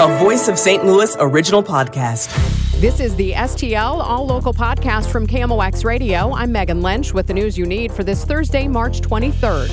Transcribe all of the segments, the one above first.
a Voice of St. Louis original podcast. This is the STL All Local podcast from KMOX Radio. I'm Megan Lynch with the news you need for this Thursday, March 23rd.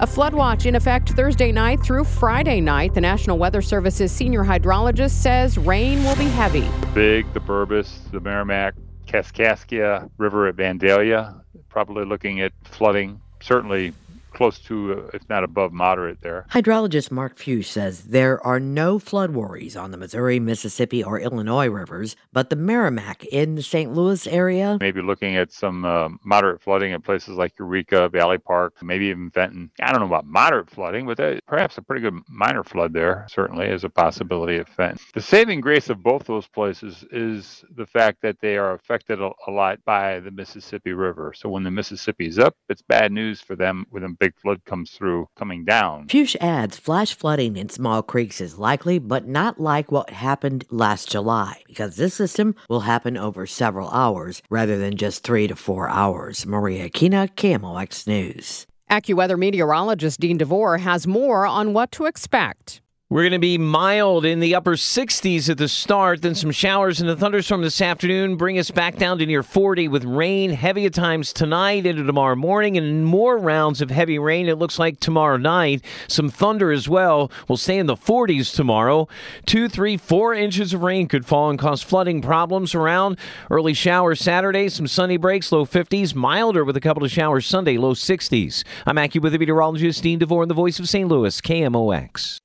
A flood watch in effect Thursday night through Friday night. The National Weather Service's senior hydrologist says rain will be heavy. The Big, the Bourbeuse, the Meramec, Kaskaskia River at Vandalia, probably looking at flooding. Certainly close to, uh, if not above moderate there. Hydrologist Mark Fuchs says there are no flood worries on the Missouri, Mississippi, or Illinois rivers, but the Meramec in the St. Louis area. Maybe looking at some uh, moderate flooding in places like Eureka, Valley Park, maybe even Fenton. I don't know about moderate flooding, but that, perhaps a pretty good minor flood there certainly is a possibility of Fenton. The saving grace of both those places is the fact that they are affected a, a lot by the Mississippi River. So when the Mississippi is up, it's bad news for them with big big flood comes through coming down. Fuchs adds flash flooding in small creeks is likely, but not like what happened last July, because this system will happen over several hours rather than just three to four hours. Maria Kina, KMOX News. AccuWeather meteorologist Dean DeVore has more on what to expect. We're going to be mild in the upper 60s at the start, then some showers and a thunderstorm this afternoon bring us back down to near 40 with rain heavy at times tonight into tomorrow morning and more rounds of heavy rain it looks like tomorrow night. Some thunder as well. We'll stay in the 40s tomorrow. Two, three, four inches of rain could fall and cause flooding problems around. Early showers Saturday, some sunny breaks, low 50s, milder with a couple of showers Sunday, low 60s. I'm AccuWeather meteorologist Dean DeVore in the voice of St. Louis, KMOX.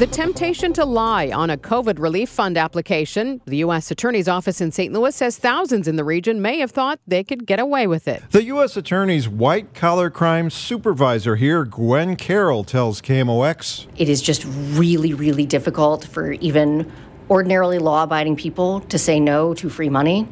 The temptation to lie on a COVID relief fund application. The U.S. Attorney's Office in St. Louis says thousands in the region may have thought they could get away with it. The U.S. Attorney's white collar crime supervisor here, Gwen Carroll, tells KMOX It is just really, really difficult for even ordinarily law abiding people to say no to free money.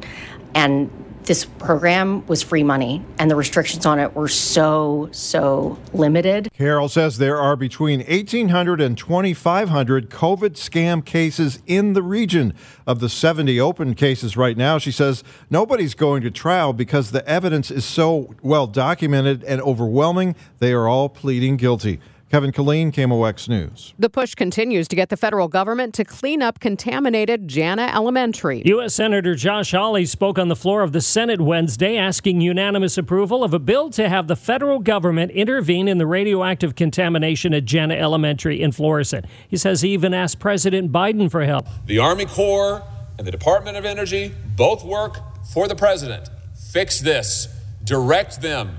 And this program was free money, and the restrictions on it were so, so limited. Carroll says there are between 1,800 and 2,500 COVID scam cases in the region. Of the 70 open cases right now, she says nobody's going to trial because the evidence is so well documented and overwhelming, they are all pleading guilty. Kevin Killeen, KMOX News. The push continues to get the federal government to clean up contaminated Jana Elementary. U.S. Senator Josh Hawley spoke on the floor of the Senate Wednesday asking unanimous approval of a bill to have the federal government intervene in the radioactive contamination at Jana Elementary in Florissant. He says he even asked President Biden for help. The Army Corps and the Department of Energy both work for the president. Fix this, direct them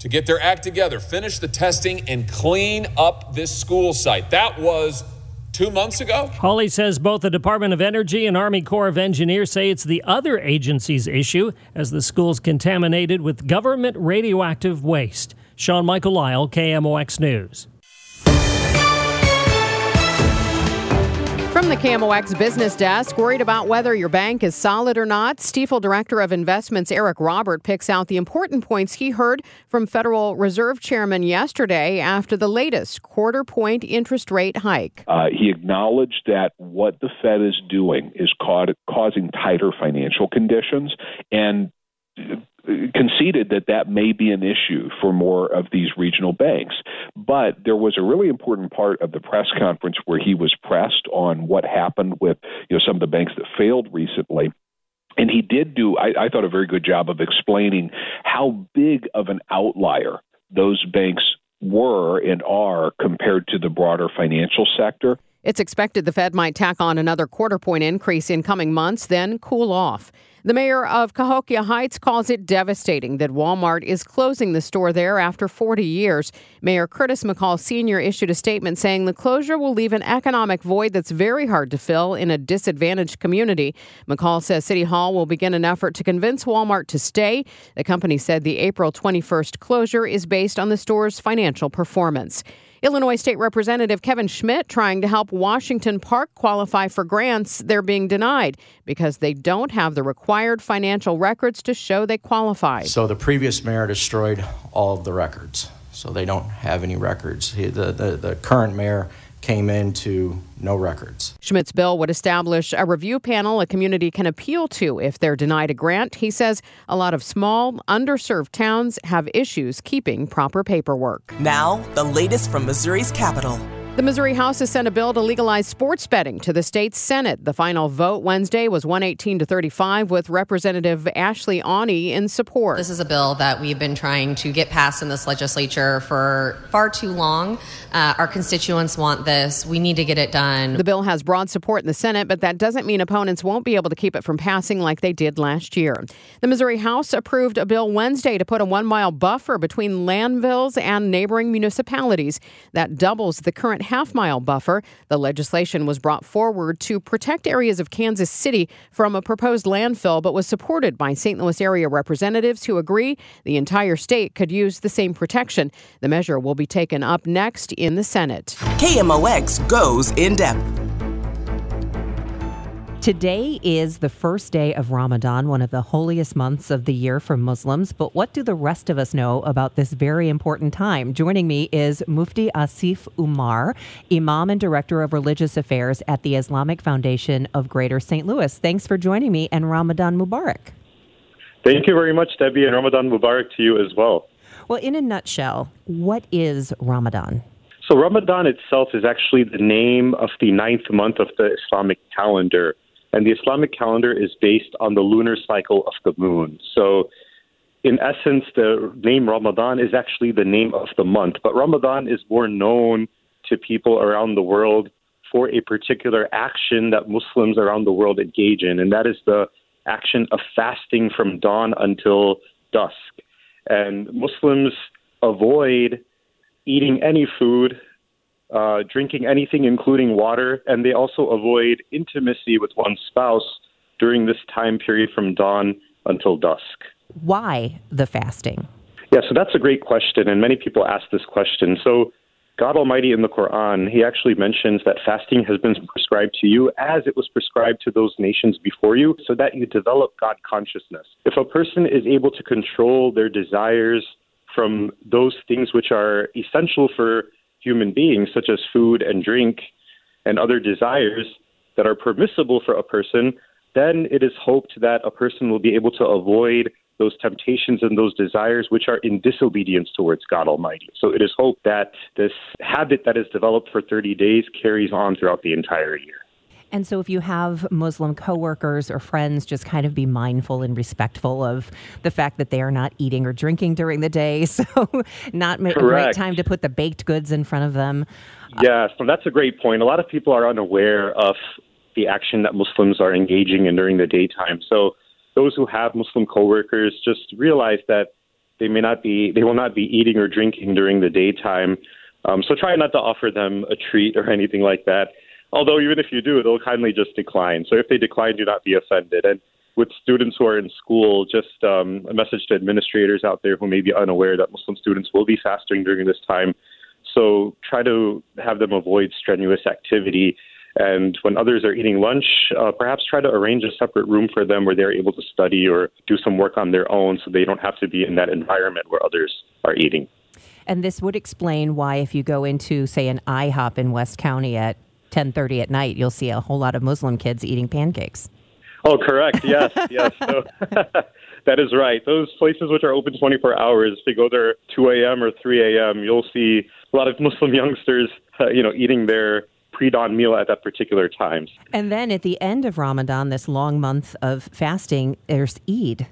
to get their act together, finish the testing, and clean up this school site. That was two months ago. Hawley says both the Department of Energy and Army Corps of Engineers say it's the other agency's issue as the school's contaminated with government radioactive waste. Sean Michael Lyle, KMOX News. The KMOX business desk, worried about whether your bank is solid or not, Stifel Director of Investments Eric Robert picks out the important points he heard from Federal Reserve Chairman yesterday after the latest quarter point interest rate hike. Uh, he acknowledged that what the Fed is doing is ca- causing tighter financial conditions and conceded that that may be an issue for more of these regional banks. But there was a really important part of the press conference where he was pressed on what happened with you know some of the banks that failed recently. And he did do, I, I thought, a very good job of explaining how big of an outlier those banks were and are compared to the broader financial sector. It's expected the Fed might tack on another quarter point increase in coming months, then cool off. The mayor of Cahokia Heights calls it devastating that Walmart is closing the store there after 40 years. Mayor Curtis McCall Sr. issued a statement saying the closure will leave an economic void that's very hard to fill in a disadvantaged community. McCall says City Hall will begin an effort to convince Walmart to stay. The company said the April 21st closure is based on the store's financial performance. Illinois State Representative Kevin Schmidt trying to help Washington Park qualify for grants they're being denied because they don't have the required financial records to show they qualify. So the previous mayor destroyed all of the records. So they don't have any records. The, the, the current mayor came into no records. Schmidt's bill would establish a review panel a community can appeal to if they're denied a grant. He says a lot of small, underserved towns have issues keeping proper paperwork. Now, the latest from Missouri's capital. The Missouri House has sent a bill to legalize sports betting to the state Senate. The final vote Wednesday was 118 to 35 with Representative Ashley Aune in support. This is a bill that we've been trying to get passed in this legislature for far too long. Uh, our constituents want this. We need to get it done. The bill has broad support in the Senate, but that doesn't mean opponents won't be able to keep it from passing like they did last year. The Missouri House approved a bill Wednesday to put a one mile buffer between landfills and neighboring municipalities. That doubles the current half mile buffer. The legislation was brought forward to protect areas of Kansas City from a proposed landfill, but was supported by St. Louis area representatives who agree the entire state could use the same protection. The measure will be taken up next in the Senate. KMOX goes in depth. Today is the first day of Ramadan, one of the holiest months of the year for Muslims. But what do the rest of us know about this very important time? Joining me is Mufti Asif Umar, Imam and Director of Religious Affairs at the Islamic Foundation of Greater St. Louis. Thanks for joining me and Ramadan Mubarak. Thank you very much, Debbie, and Ramadan Mubarak to you as well. Well, in a nutshell, what is Ramadan? So, Ramadan itself is actually the name of the ninth month of the Islamic calendar. And the Islamic calendar is based on the lunar cycle of the moon. So, in essence, the name Ramadan is actually the name of the month. But Ramadan is more known to people around the world for a particular action that Muslims around the world engage in, and that is the action of fasting from dawn until dusk. And Muslims avoid eating any food uh, drinking anything, including water, and they also avoid intimacy with one's spouse during this time period from dawn until dusk. Why the fasting? Yeah, so that's a great question, and many people ask this question. So, God Almighty in the Quran, He actually mentions that fasting has been prescribed to you as it was prescribed to those nations before you, so that you develop God consciousness. If a person is able to control their desires from those things which are essential for human beings, such as food and drink and other desires that are permissible for a person, then it is hoped that a person will be able to avoid those temptations and those desires which are in disobedience towards God Almighty. So it is hoped that this habit that is developed for 30 days carries on throughout the entire year. And so, if you have Muslim coworkers or friends, just kind of be mindful and respectful of the fact that they are not eating or drinking during the day. So, not Correct. a great time to put the baked goods in front of them. Yeah, so that's a great point. A lot of people are unaware of the action that Muslims are engaging in during the daytime. So, those who have Muslim coworkers just realize that they may not be, they will not be eating or drinking during the daytime. Um, so, try not to offer them a treat or anything like that. Although even if you do, they'll kindly just decline. So if they decline, do not be offended. And with students who are in school, just um, a message to administrators out there who may be unaware that Muslim students will be fasting during this time. So try to have them avoid strenuous activity. And when others are eating lunch, uh, perhaps try to arrange a separate room for them where they're able to study or do some work on their own so they don't have to be in that environment where others are eating. And this would explain why, if you go into, say, an IHOP in West County at 10:30 at night, you'll see a whole lot of Muslim kids eating pancakes. Oh, correct. Yes, yes. So, that is right. Those places which are open 24 hours, if you go there 2 a.m. or 3 a.m., you'll see a lot of Muslim youngsters, uh, you know, eating their pre-dawn meal at that particular time. And then at the end of Ramadan, this long month of fasting, there's Eid.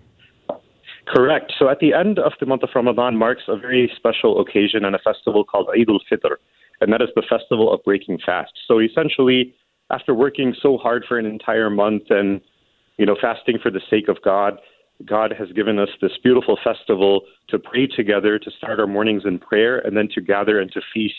Correct. So at the end of the month of Ramadan marks a very special occasion and a festival called Eid al-Fitr and that is the festival of breaking fast. So essentially, after working so hard for an entire month and you know fasting for the sake of God, God has given us this beautiful festival to pray together, to start our mornings in prayer, and then to gather and to feast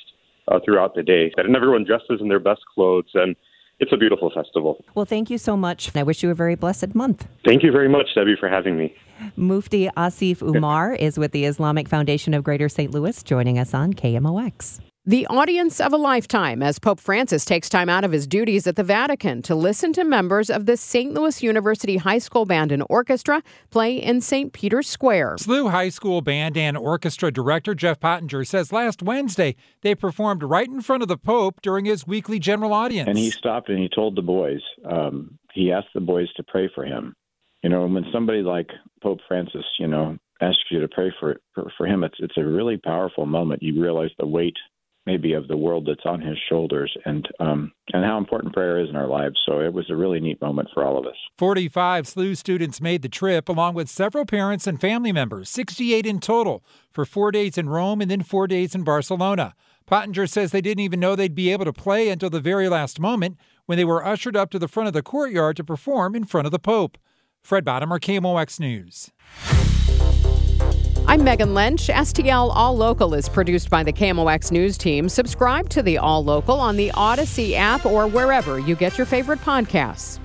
uh, throughout the day. And everyone dresses in their best clothes and it's a beautiful festival. Well, thank you so much. I wish you a very blessed month. Thank you very much, Debbie, for having me. Mufti Asif Umar is with the Islamic Foundation of Greater St. Louis, joining us on KMOX. The audience of a lifetime as Pope Francis takes time out of his duties at the Vatican to listen to members of the St. Louis University High School Band and Orchestra play in St. Peter's Square. SLU High School Band and Orchestra Director Jeff Pottinger says last Wednesday they performed right in front of the Pope during his weekly general audience. And he stopped and he told the boys, um, he asked the boys to pray for him. You know, when somebody like Pope Francis, you know, asks you to pray for for, for him, it's it's a really powerful moment. You realize the weight maybe of the world that's on his shoulders and um, and how important prayer is in our lives. So it was a really neat moment for all of us. 45 SLU students made the trip along with several parents and family members, 68 in total, for four days in Rome and then four days in Barcelona. Pottinger says they didn't even know they'd be able to play until the very last moment when they were ushered up to the front of the courtyard to perform in front of the Pope. Fred Bodimer, KMOX News. I'm Megan Lynch. STL All Local is produced by the KMOX News team. Subscribe to the All Local on the Odyssey app or wherever you get your favorite podcasts.